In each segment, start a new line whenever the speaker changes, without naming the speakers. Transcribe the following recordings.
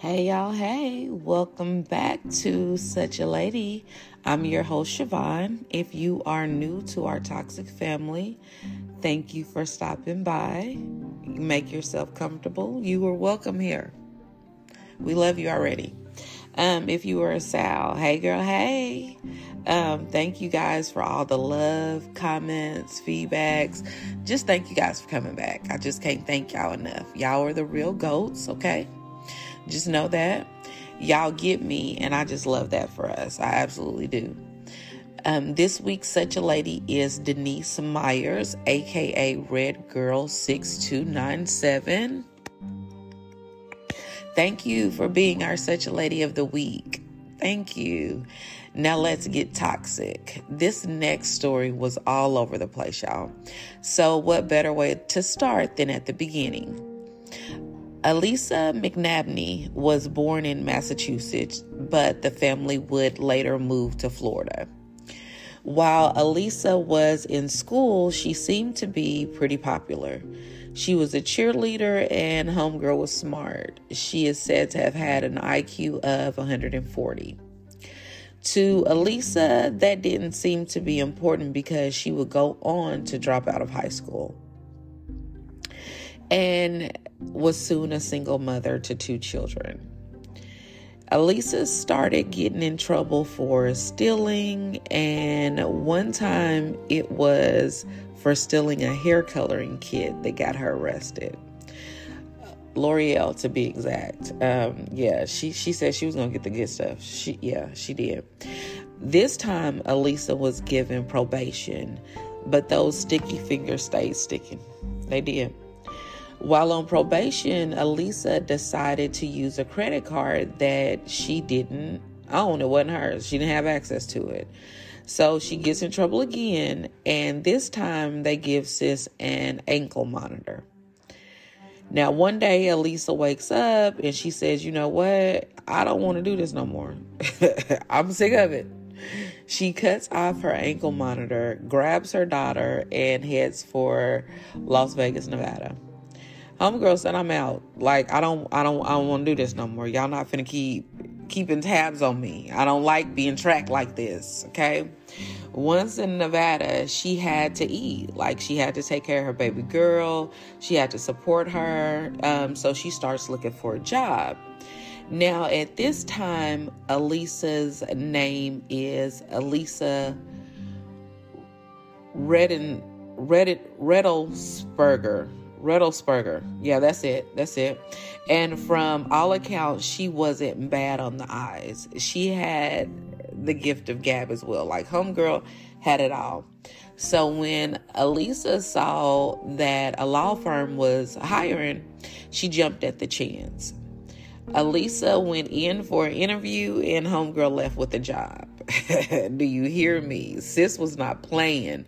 Hey, y'all. Hey, welcome back to Such a Lady. I'm your host, Siobhan. If you are new to our toxic family, thank you for stopping by. Make yourself comfortable. You are welcome here. We love you already. Um, if you are a Sal, hey, girl, hey. Um, thank you guys for all the love, comments, feedbacks. Just thank you guys for coming back. I just can't thank y'all enough. Y'all are the real goats, okay? Just know that. Y'all get me, and I just love that for us. I absolutely do. Um, this week, such a lady is Denise Myers, aka Red Girl 6297. Thank you for being our Such a Lady of the Week. Thank you. Now let's get toxic. This next story was all over the place, y'all. So, what better way to start than at the beginning? Elisa McNabney was born in Massachusetts, but the family would later move to Florida. While Elisa was in school, she seemed to be pretty popular. She was a cheerleader and homegirl was smart. She is said to have had an IQ of 140. To Elisa, that didn't seem to be important because she would go on to drop out of high school and was soon a single mother to two children. Elisa started getting in trouble for stealing, and one time it was for stealing a hair coloring kit that got her arrested. L'Oreal, to be exact. Um, yeah, she she said she was gonna get the good stuff. She yeah, she did. This time, Elisa was given probation, but those sticky fingers stayed sticking. They did. While on probation, Elisa decided to use a credit card that she didn't own. It wasn't hers. She didn't have access to it. So she gets in trouble again, and this time they give sis an ankle monitor. Now, one day, Elisa wakes up and she says, You know what? I don't want to do this no more. I'm sick of it. She cuts off her ankle monitor, grabs her daughter, and heads for Las Vegas, Nevada homegirl said I'm out. Like I don't I don't I don't want to do this no more. Y'all not finna keep keeping tabs on me. I don't like being tracked like this. Okay. Once in Nevada, she had to eat. Like she had to take care of her baby girl. She had to support her. Um, so she starts looking for a job. Now, at this time, Elisa's name is Elisa Redden Reddit Reddlesberger. Reddlesberger. Yeah, that's it. That's it. And from all accounts, she wasn't bad on the eyes. She had the gift of gab as well. Like Homegirl had it all. So when Elisa saw that a law firm was hiring, she jumped at the chance. Elisa went in for an interview and Homegirl left with a job. Do you hear me? Sis was not playing.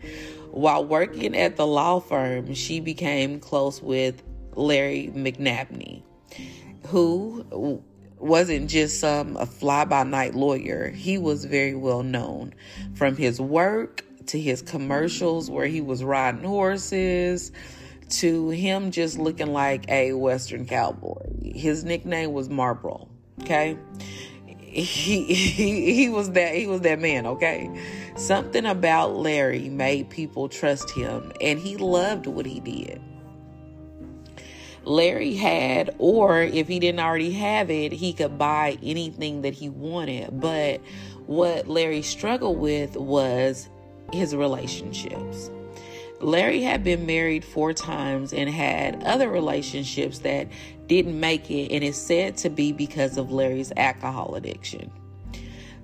While working at the law firm, she became close with Larry McNabney, who wasn't just some a fly by night lawyer. He was very well known from his work to his commercials where he was riding horses to him just looking like a western cowboy. His nickname was Marlboro, okay? He, he he was that he was that man, okay? Something about Larry made people trust him, and he loved what he did. Larry had, or if he didn't already have it, he could buy anything that he wanted. But what Larry struggled with was his relationships. Larry had been married four times and had other relationships that didn't make it, and it's said to be because of Larry's alcohol addiction.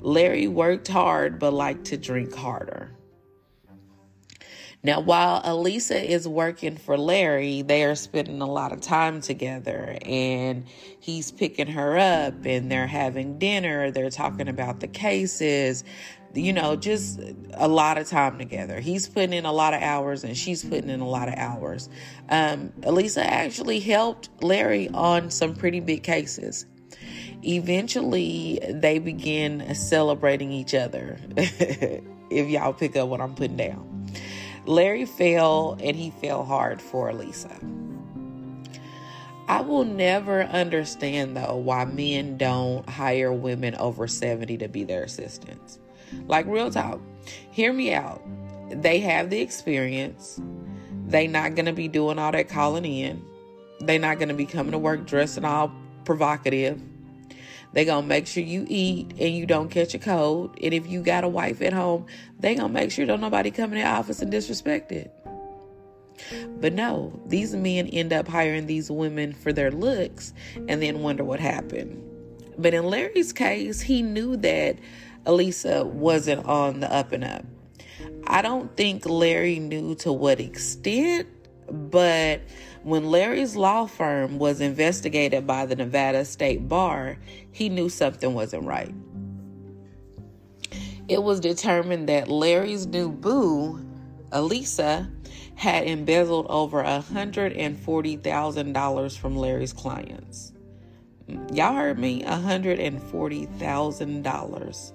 Larry worked hard but liked to drink harder. Now, while Elisa is working for Larry, they are spending a lot of time together and he's picking her up and they're having dinner. They're talking about the cases, you know, just a lot of time together. He's putting in a lot of hours and she's putting in a lot of hours. Um, Elisa actually helped Larry on some pretty big cases. Eventually, they begin celebrating each other. if y'all pick up what I'm putting down. Larry fell and he fell hard for Lisa. I will never understand though why men don't hire women over 70 to be their assistants. Like real talk. Hear me out. They have the experience. They not to be doing all that calling in. They not to be coming to work dressing all provocative. They gonna make sure you eat and you don't catch a cold. And if you got a wife at home, they gonna make sure don't nobody come in the office and disrespect it. But no, these men end up hiring these women for their looks and then wonder what happened. But in Larry's case, he knew that Elisa wasn't on the up and up. I don't think Larry knew to what extent, but when Larry's law firm was investigated by the Nevada State Bar, he knew something wasn't right. It was determined that Larry's new boo, Elisa, had embezzled over $140,000 from Larry's clients. Y'all heard me? $140,000.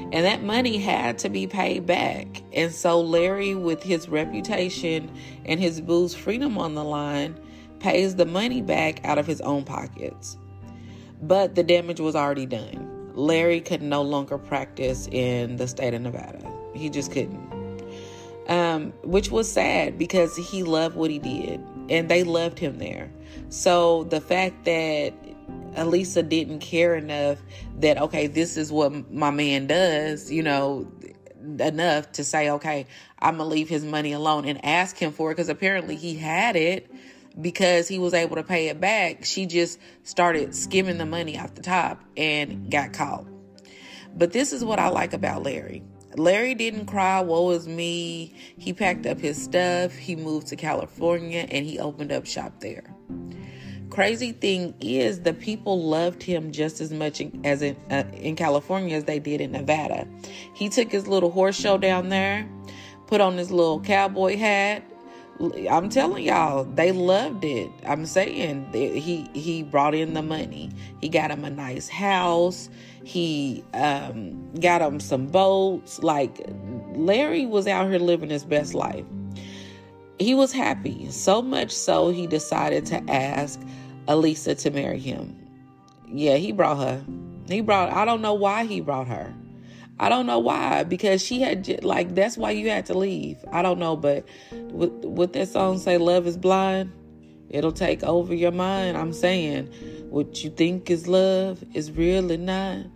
And that money had to be paid back. And so Larry, with his reputation and his boo's freedom on the line, pays the money back out of his own pockets. But the damage was already done. Larry could no longer practice in the state of Nevada. He just couldn't. Um, which was sad because he loved what he did and they loved him there. So the fact that Elisa didn't care enough that, okay, this is what my man does, you know, enough to say, okay, I'm going to leave his money alone and ask him for it because apparently he had it because he was able to pay it back. She just started skimming the money off the top and got caught. But this is what I like about Larry. Larry didn't cry, woe is me. He packed up his stuff, he moved to California, and he opened up shop there crazy thing is the people loved him just as much in, as in, uh, in California as they did in Nevada. He took his little horse show down there, put on his little cowboy hat. I'm telling y'all, they loved it. I'm saying he he brought in the money. He got him a nice house. He um, got him some boats. Like Larry was out here living his best life. He was happy, so much so he decided to ask Elisa to marry him. Yeah, he brought her. He brought, I don't know why he brought her. I don't know why, because she had, like, that's why you had to leave. I don't know, but with, with that song say, Love is Blind, it'll take over your mind. I'm saying, what you think is love is really not.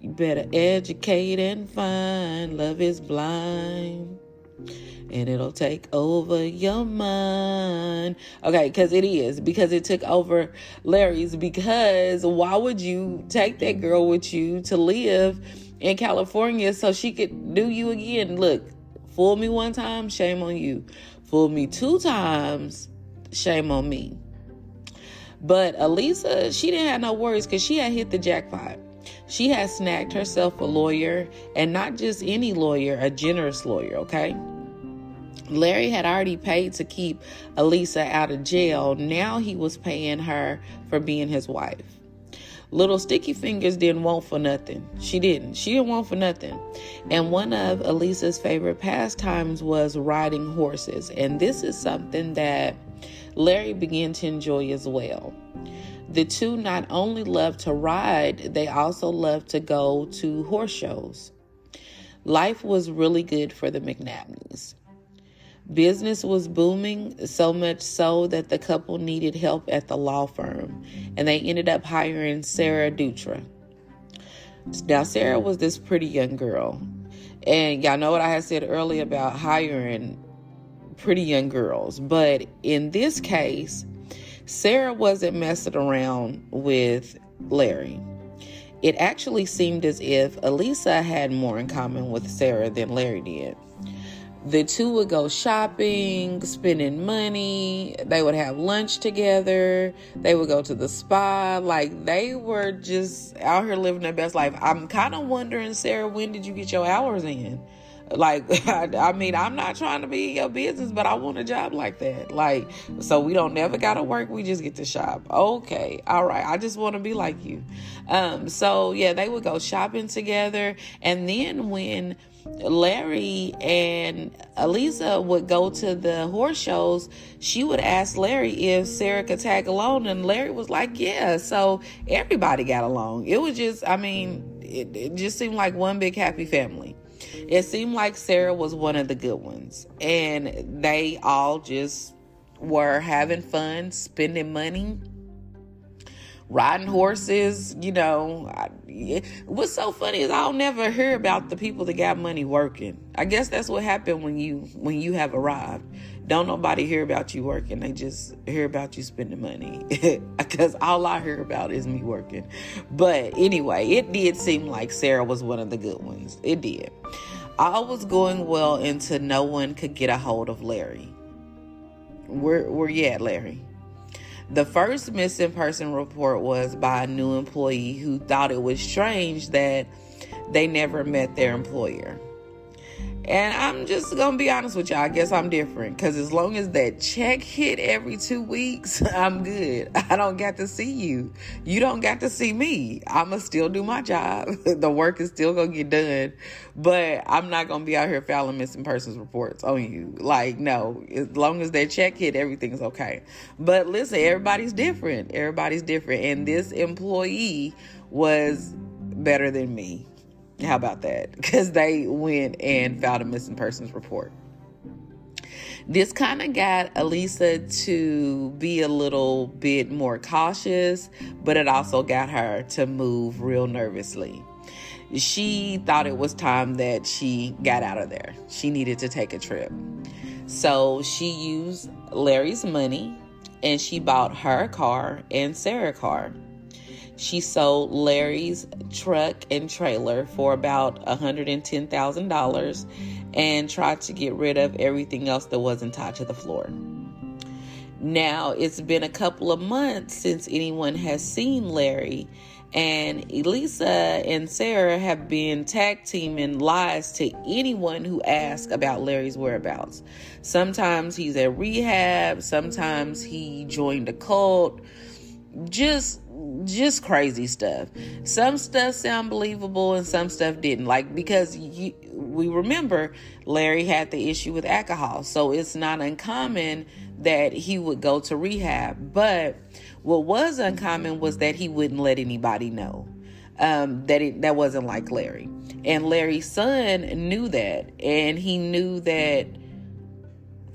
You better educate and find love is blind and it'll take over your mind. Okay, because it is, because it took over Larry's. Because why would you take that girl with you to live in California so she could do you again? Look, fool me one time, shame on you. Fool me two times, shame on me. But Elisa, she didn't have no worries because she had hit the jackpot. She had snagged herself a lawyer, and not just any lawyer, a generous lawyer, okay? Larry had already paid to keep Elisa out of jail. Now he was paying her for being his wife. Little Sticky Fingers didn't want for nothing. She didn't. She didn't want for nothing. And one of Elisa's favorite pastimes was riding horses. And this is something that Larry began to enjoy as well. The two not only loved to ride, they also loved to go to horse shows. Life was really good for the McNabneys. Business was booming, so much so that the couple needed help at the law firm, and they ended up hiring Sarah Dutra. Now, Sarah was this pretty young girl, and y'all know what I had said earlier about hiring pretty young girls, but in this case, Sarah wasn't messing around with Larry. It actually seemed as if Elisa had more in common with Sarah than Larry did. the two would go shopping, spending money. They would have lunch together. They would go to the spa. Like they were just out here living their best life. I'm kind of wondering, Sarah, when did you get your hours in? Like, I, I, mean, I'm not trying to be in your business, but I want a job like that. Like, so we don't never got to work. We just get to shop. Okay. All right. I just want to be like you. Um, so yeah, they would go shopping together. And then when, Larry and Elisa would go to the horse shows, she would ask Larry if Sarah could tag along, and Larry was like, Yeah. So everybody got along. It was just, I mean, it, it just seemed like one big happy family. It seemed like Sarah was one of the good ones, and they all just were having fun, spending money riding horses, you know. I, what's so funny is I'll never hear about the people that got money working. I guess that's what happened when you when you have arrived. Don't nobody hear about you working. They just hear about you spending money. Because all I hear about is me working. But anyway, it did seem like Sarah was one of the good ones. It did. All was going well until no one could get a hold of Larry. Where where you at, Larry? The first missing person report was by a new employee who thought it was strange that they never met their employer. And I'm just gonna be honest with y'all. I guess I'm different because as long as that check hit every two weeks, I'm good. I don't got to see you. You don't got to see me. I'ma still do my job. the work is still gonna get done, but I'm not gonna be out here filing missing persons reports on you. Like, no, as long as that check hit, everything's okay. But listen, everybody's different. Everybody's different, and this employee was better than me. How mm-hmm. about that? Because they went and filed a missing persons report. This kind of got Elisa to be a little bit more cautious, but it also got her to move real nervously. She thought it was time that she got out of there. She needed to take a trip. So she used Larry's money and she bought her car and Sarah a car. She sold Larry's truck and trailer for about $110,000 and tried to get rid of everything else that wasn't tied to the floor. Now, it's been a couple of months since anyone has seen Larry, and Elisa and Sarah have been tag teaming lies to anyone who asks about Larry's whereabouts. Sometimes he's at rehab, sometimes he joined a cult. Just just crazy stuff. Some stuff sound believable and some stuff didn't. Like because you, we remember Larry had the issue with alcohol, so it's not uncommon that he would go to rehab. But what was uncommon was that he wouldn't let anybody know um, that it that wasn't like Larry. And Larry's son knew that, and he knew that.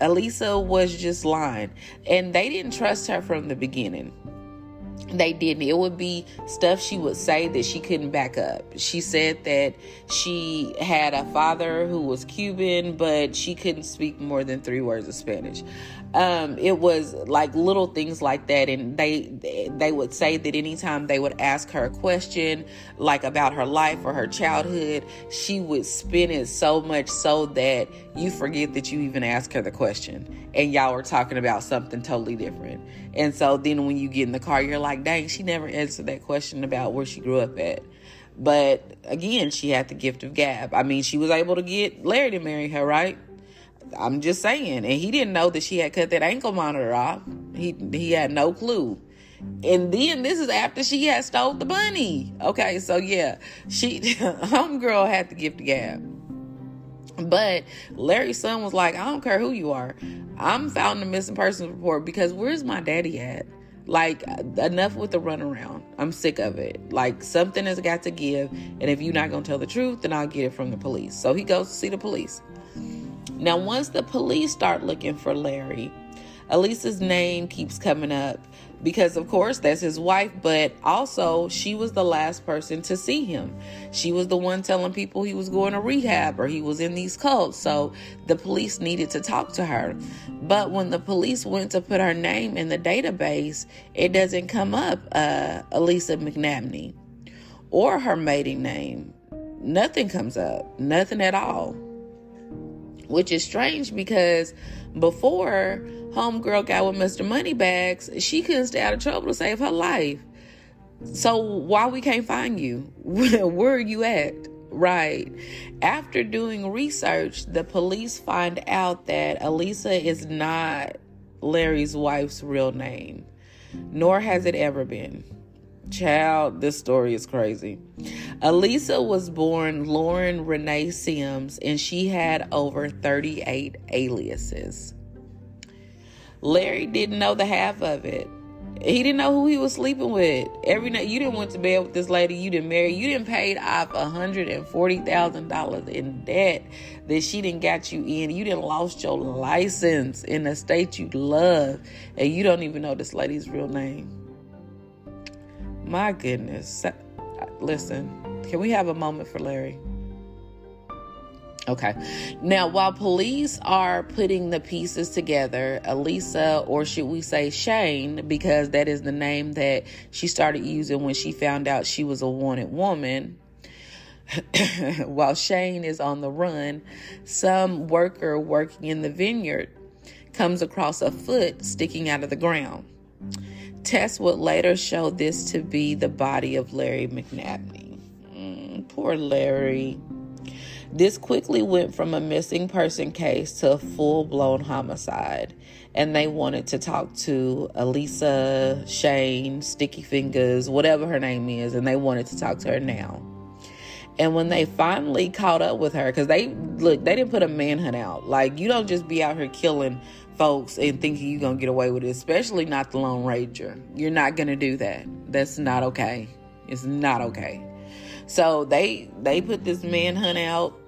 Elisa was just lying, and they didn't trust her from the beginning they didn't. It would be stuff she would say that she couldn't back up. She said that she had a father who was Cuban, but she couldn't speak more than three words of Spanish um, it was like little things like that and they they would say that anytime they would ask her a question like about her life or her childhood she would spin it so much so that you forget that you even asked her the question and y'all were talking about something totally different and so then when you get in the car you're like dang she never answered that question about where she grew up at but again she had the gift of gab i mean she was able to get larry to marry her right I'm just saying. And he didn't know that she had cut that ankle monitor off. He he had no clue. And then this is after she had stole the bunny. Okay, so yeah, she homegirl had to give the gab. But Larry's son was like, I don't care who you are. I'm filing a missing persons report because where's my daddy at? Like, enough with the runaround. I'm sick of it. Like, something has got to give. And if you're not to tell the truth, then I'll get it from the police. So he goes to see the police. Now, once the police start looking for Larry, Elisa's name keeps coming up because, of course, that's his wife, but also she was the last person to see him. She was the one telling people he was going to rehab or he was in these cults. So the police needed to talk to her. But when the police went to put her name in the database, it doesn't come up uh, Elisa McNabney or her maiden name. Nothing comes up, nothing at all. Which is strange because before homegirl got with Mr. Moneybags, she couldn't stay out of trouble to save her life. So why we can't find you? Where are you at? Right. After doing research, the police find out that Elisa is not Larry's wife's real name, nor has it ever been. Child, this story is crazy. Elisa was born Lauren Renee Sims, and she had over 38 aliases. Larry didn't know the half of it. He didn't know who he was sleeping with. Every night you didn't went to bed with this lady you didn't marry. You didn't paid off hundred and forty thousand dollars in debt that she didn't got you in. You didn't lost your license in a state you love, and you don't even know this lady's real name. My goodness. Listen, can we have a moment for Larry? Okay. Now, while police are putting the pieces together, Elisa, or should we say Shane, because that is the name that she started using when she found out she was a wanted woman. while Shane is on the run, some worker working in the vineyard comes across a foot sticking out of the ground. Tests would later show this to be the body of Larry McNabney. Mm, poor Larry. This quickly went from a missing person case to a full blown homicide. And they wanted to talk to Elisa, Shane, Sticky Fingers, whatever her name is, and they wanted to talk to her now. And when they finally caught up with her, because they look, they didn't put a manhunt out. Like, you don't just be out here killing folks and thinking you're going to get away with it, especially not the Lone Ranger. You're not going to do that. That's not okay. It's not okay. So they they put this manhunt out.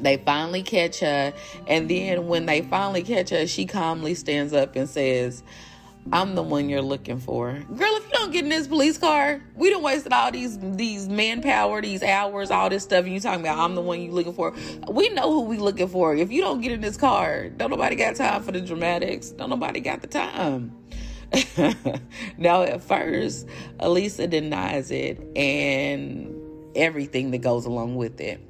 They finally catch her, and then when they finally catch her, she calmly stands up and says, I'm the one you're looking for. Girl, if you don't get in this police car, we don't wasted all these these manpower, these hours, all this stuff, and you talking about I'm the one you looking for. We know who we looking for. If you don't get in this car, don't nobody got time for the dramatics. Don't nobody got the time. now at first, Elisa denies it and everything that goes along with it.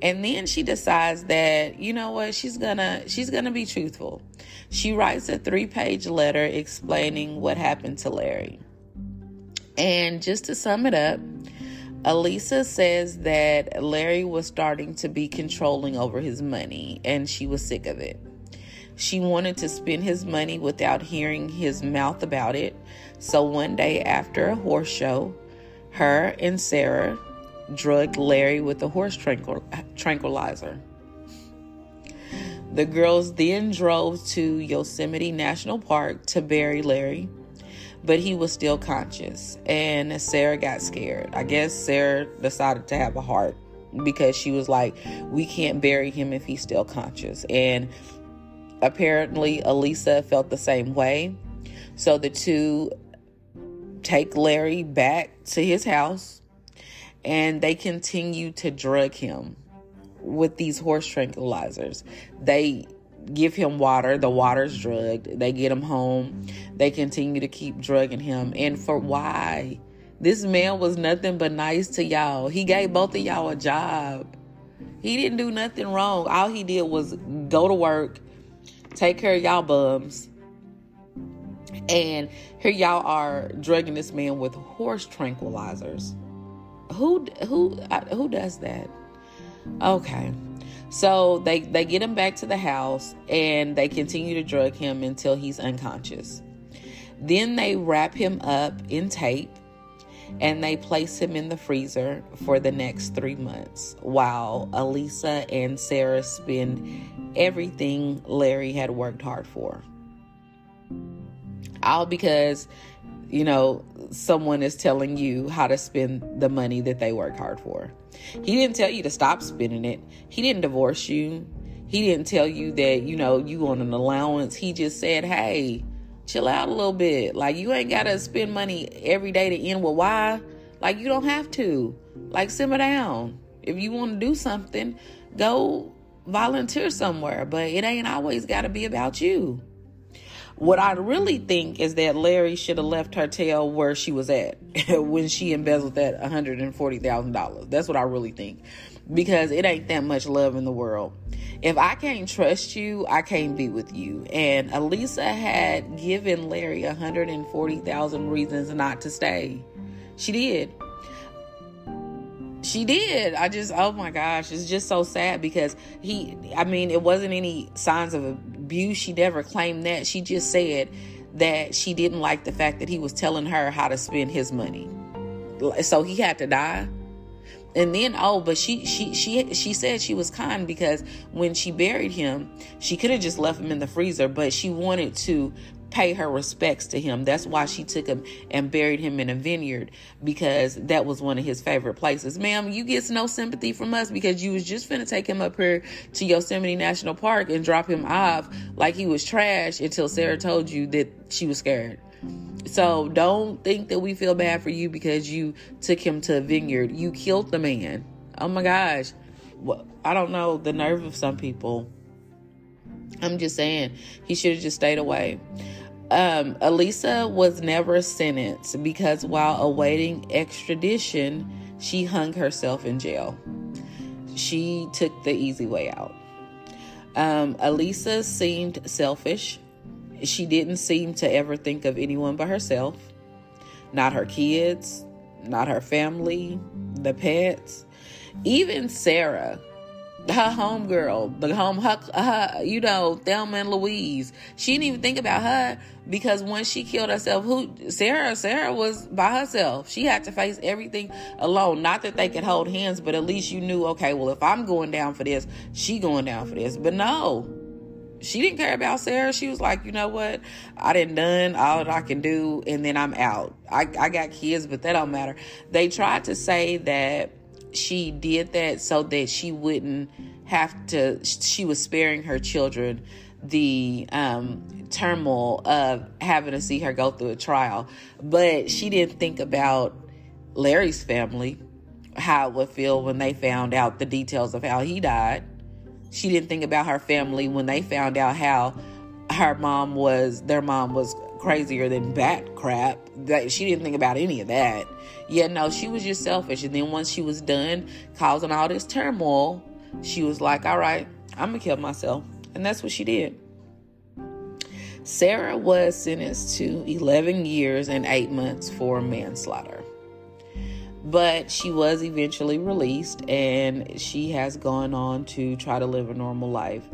And then she decides that, you know what, she's gonna she's gonna be truthful. She writes a three-page letter explaining what happened to Larry. And just to sum it up, Elisa says that Larry was starting to be controlling over his money and she was sick of it. She wanted to spend his money without hearing his mouth about it. So one day after a horse show, her and Sarah drugged Larry with a horse tranquil- tranquilizer. The girls then drove to Yosemite National Park to bury Larry, but he was still conscious, and Sarah got scared. I guess Sarah decided to have a heart because she was like, We can't bury him if he's still conscious. And apparently, Elisa felt the same way. So the two take Larry back to his house and they continue to drug him with these horse tranquilizers. They give him water, the water's drugged. They get him home. They continue to keep drugging him. And for why? This man was nothing but nice to y'all. He gave both of y'all a job. He didn't do nothing wrong. All he did was go to work, take care of y'all bums. And here y'all are drugging this man with horse tranquilizers. Who who who does that? Okay. So they they get him back to the house and they continue to drug him until he's unconscious. Then they wrap him up in tape and they place him in the freezer for the next 3 months while Elisa and Sarah spend everything Larry had worked hard for. All because you know, someone is telling you how to spend the money that they work hard for. He didn't tell you to stop spending it. He didn't divorce you. He didn't tell you that, you know, you want an allowance. He just said, hey, chill out a little bit. Like, you ain't got to spend money every day to end with why. Like, you don't have to. Like, simmer down. If you want to do something, go volunteer somewhere. But it ain't always got to be about you. What I really think is that Larry should have left her tail where she was at when she embezzled that $140,000. That's what I really think. Because it ain't that much love in the world. if I can't trust you, I can't be with you. And Elisa had given Larry 140,000 reasons not to stay. She did. She did. I just, oh my gosh, it's just so sad because he, I mean, it wasn't any signs of abuse. She never claimed that. She just said that she didn't like the fact that he was telling her how to spend his money. So he had to die and then oh but she she she she said she was kind because when she buried him she could have just left him in the freezer but she wanted to pay her respects to him that's why she took him and buried him in a vineyard because that was one of his favorite places ma'am you get no sympathy from us because you was just finna take him up here to yosemite national park and drop him off like he was trash until sarah told you that she was scared so don't think that we feel bad for you because you took him to a vineyard. You killed the man. Oh my gosh. I don't know the nerve of some people. I'm just saying he should have just stayed away. Um, Elisa was never sentenced because while awaiting extradition, she hung herself in jail. She took the easy way out. Um, Elisa seemed selfish she didn't seem to ever think of anyone but herself, not her kids, not her family, the pets, even Sarah, her homegirl, the home, her, her, you know, Thelma and Louise. She didn't even think about her because when she killed herself, who Sarah, Sarah was by herself. She had to face everything alone. Not that they could hold hands, but at least you knew, okay, well, if I'm going down for this, she going down for this. But no, she didn't care about Sarah. She was like, you know what? I didn't done all that I can do, and then I'm out. I, I got kids, but that don't matter. They tried to say that she did that so that she wouldn't have to. She was sparing her children the um, turmoil of having to see her go through a trial, but she didn't think about Larry's family, how it would feel when they found out the details of how he died she didn't think about her family when they found out how her mom was their mom was crazier than bat crap. That she didn't think about any of that. Yeah no she was just selfish. And then once she was done causing all this turmoil she was like all right i'm gonna kill myself. And that's what she did. Sarah was sentenced to 11 years and 8 months for manslaughter. But she was eventually released and she has gone on to try to live a normal life.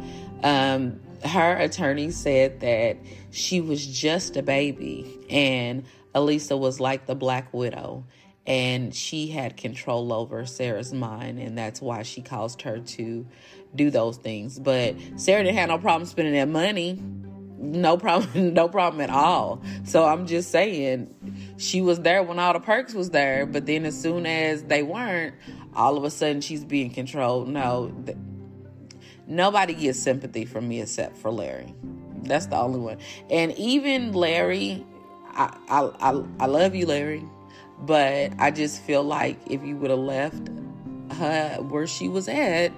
Um, her attorney said that she was just a baby and Elisa was like the Black Widow and she had control over Sarah's mind, and that's why she caused her to do those things. But Sarah didn't have no problem spending that money. No problem no problem at all. So i'm just saying she was there when all the perks was there but then as soon as they weren't all of a sudden she's being controlled. No th- nobody gets sympathy from me except for larry that's the only one and even larry i i i, I love you larry but i just feel like if you would have left her where she was at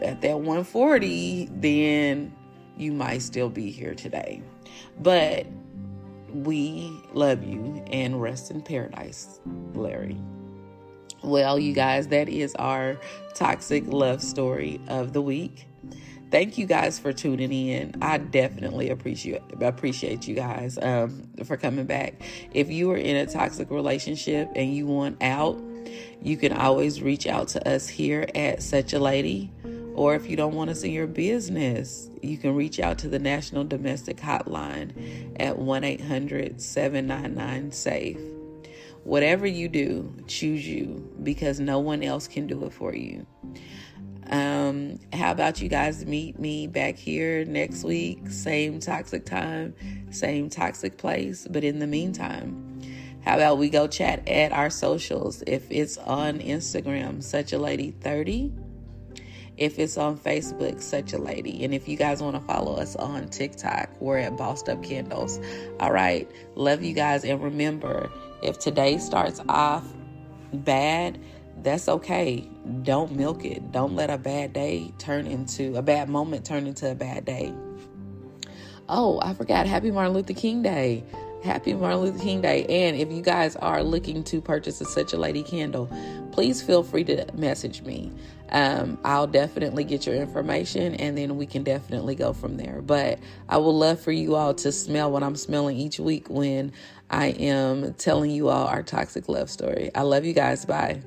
at that 140 then you might still be here today. But we love you and rest in paradise, Larry. Well, you guys, that is our toxic love story of the week. Thank you guys for tuning in. I definitely appreciate appreciate you guys um, for coming back. If you are in a toxic relationship and you want out, you can always reach out to us here at Such a Lady or if you don't want us in your business, you can reach out to the National Domestic Hotline at 1 800 799 SAFE. Whatever you do, choose you because no one else can do it for you. Um, how about you guys meet me back here next week? Same toxic time, same toxic place. But in the meantime, how about we go chat at our socials? If it's on Instagram, such a lady 30 if it's on Facebook, such a lady. And if you guys want to follow us on TikTok, we're at Bossed Up Candles. All right. Love you guys. And remember, if today starts off bad, that's okay. Don't milk it. Don't let a bad day turn into a bad moment turn into a bad day. Oh, I forgot. Happy Martin Luther King Day. Happy Martin Luther King Day. And if you guys are looking to purchase a Such a Lady candle, please feel free to message me. Um, I'll definitely get your information and then we can definitely go from there. But I would love for you all to smell what I'm smelling each week when I am telling you all our toxic love story. I love you guys. Bye.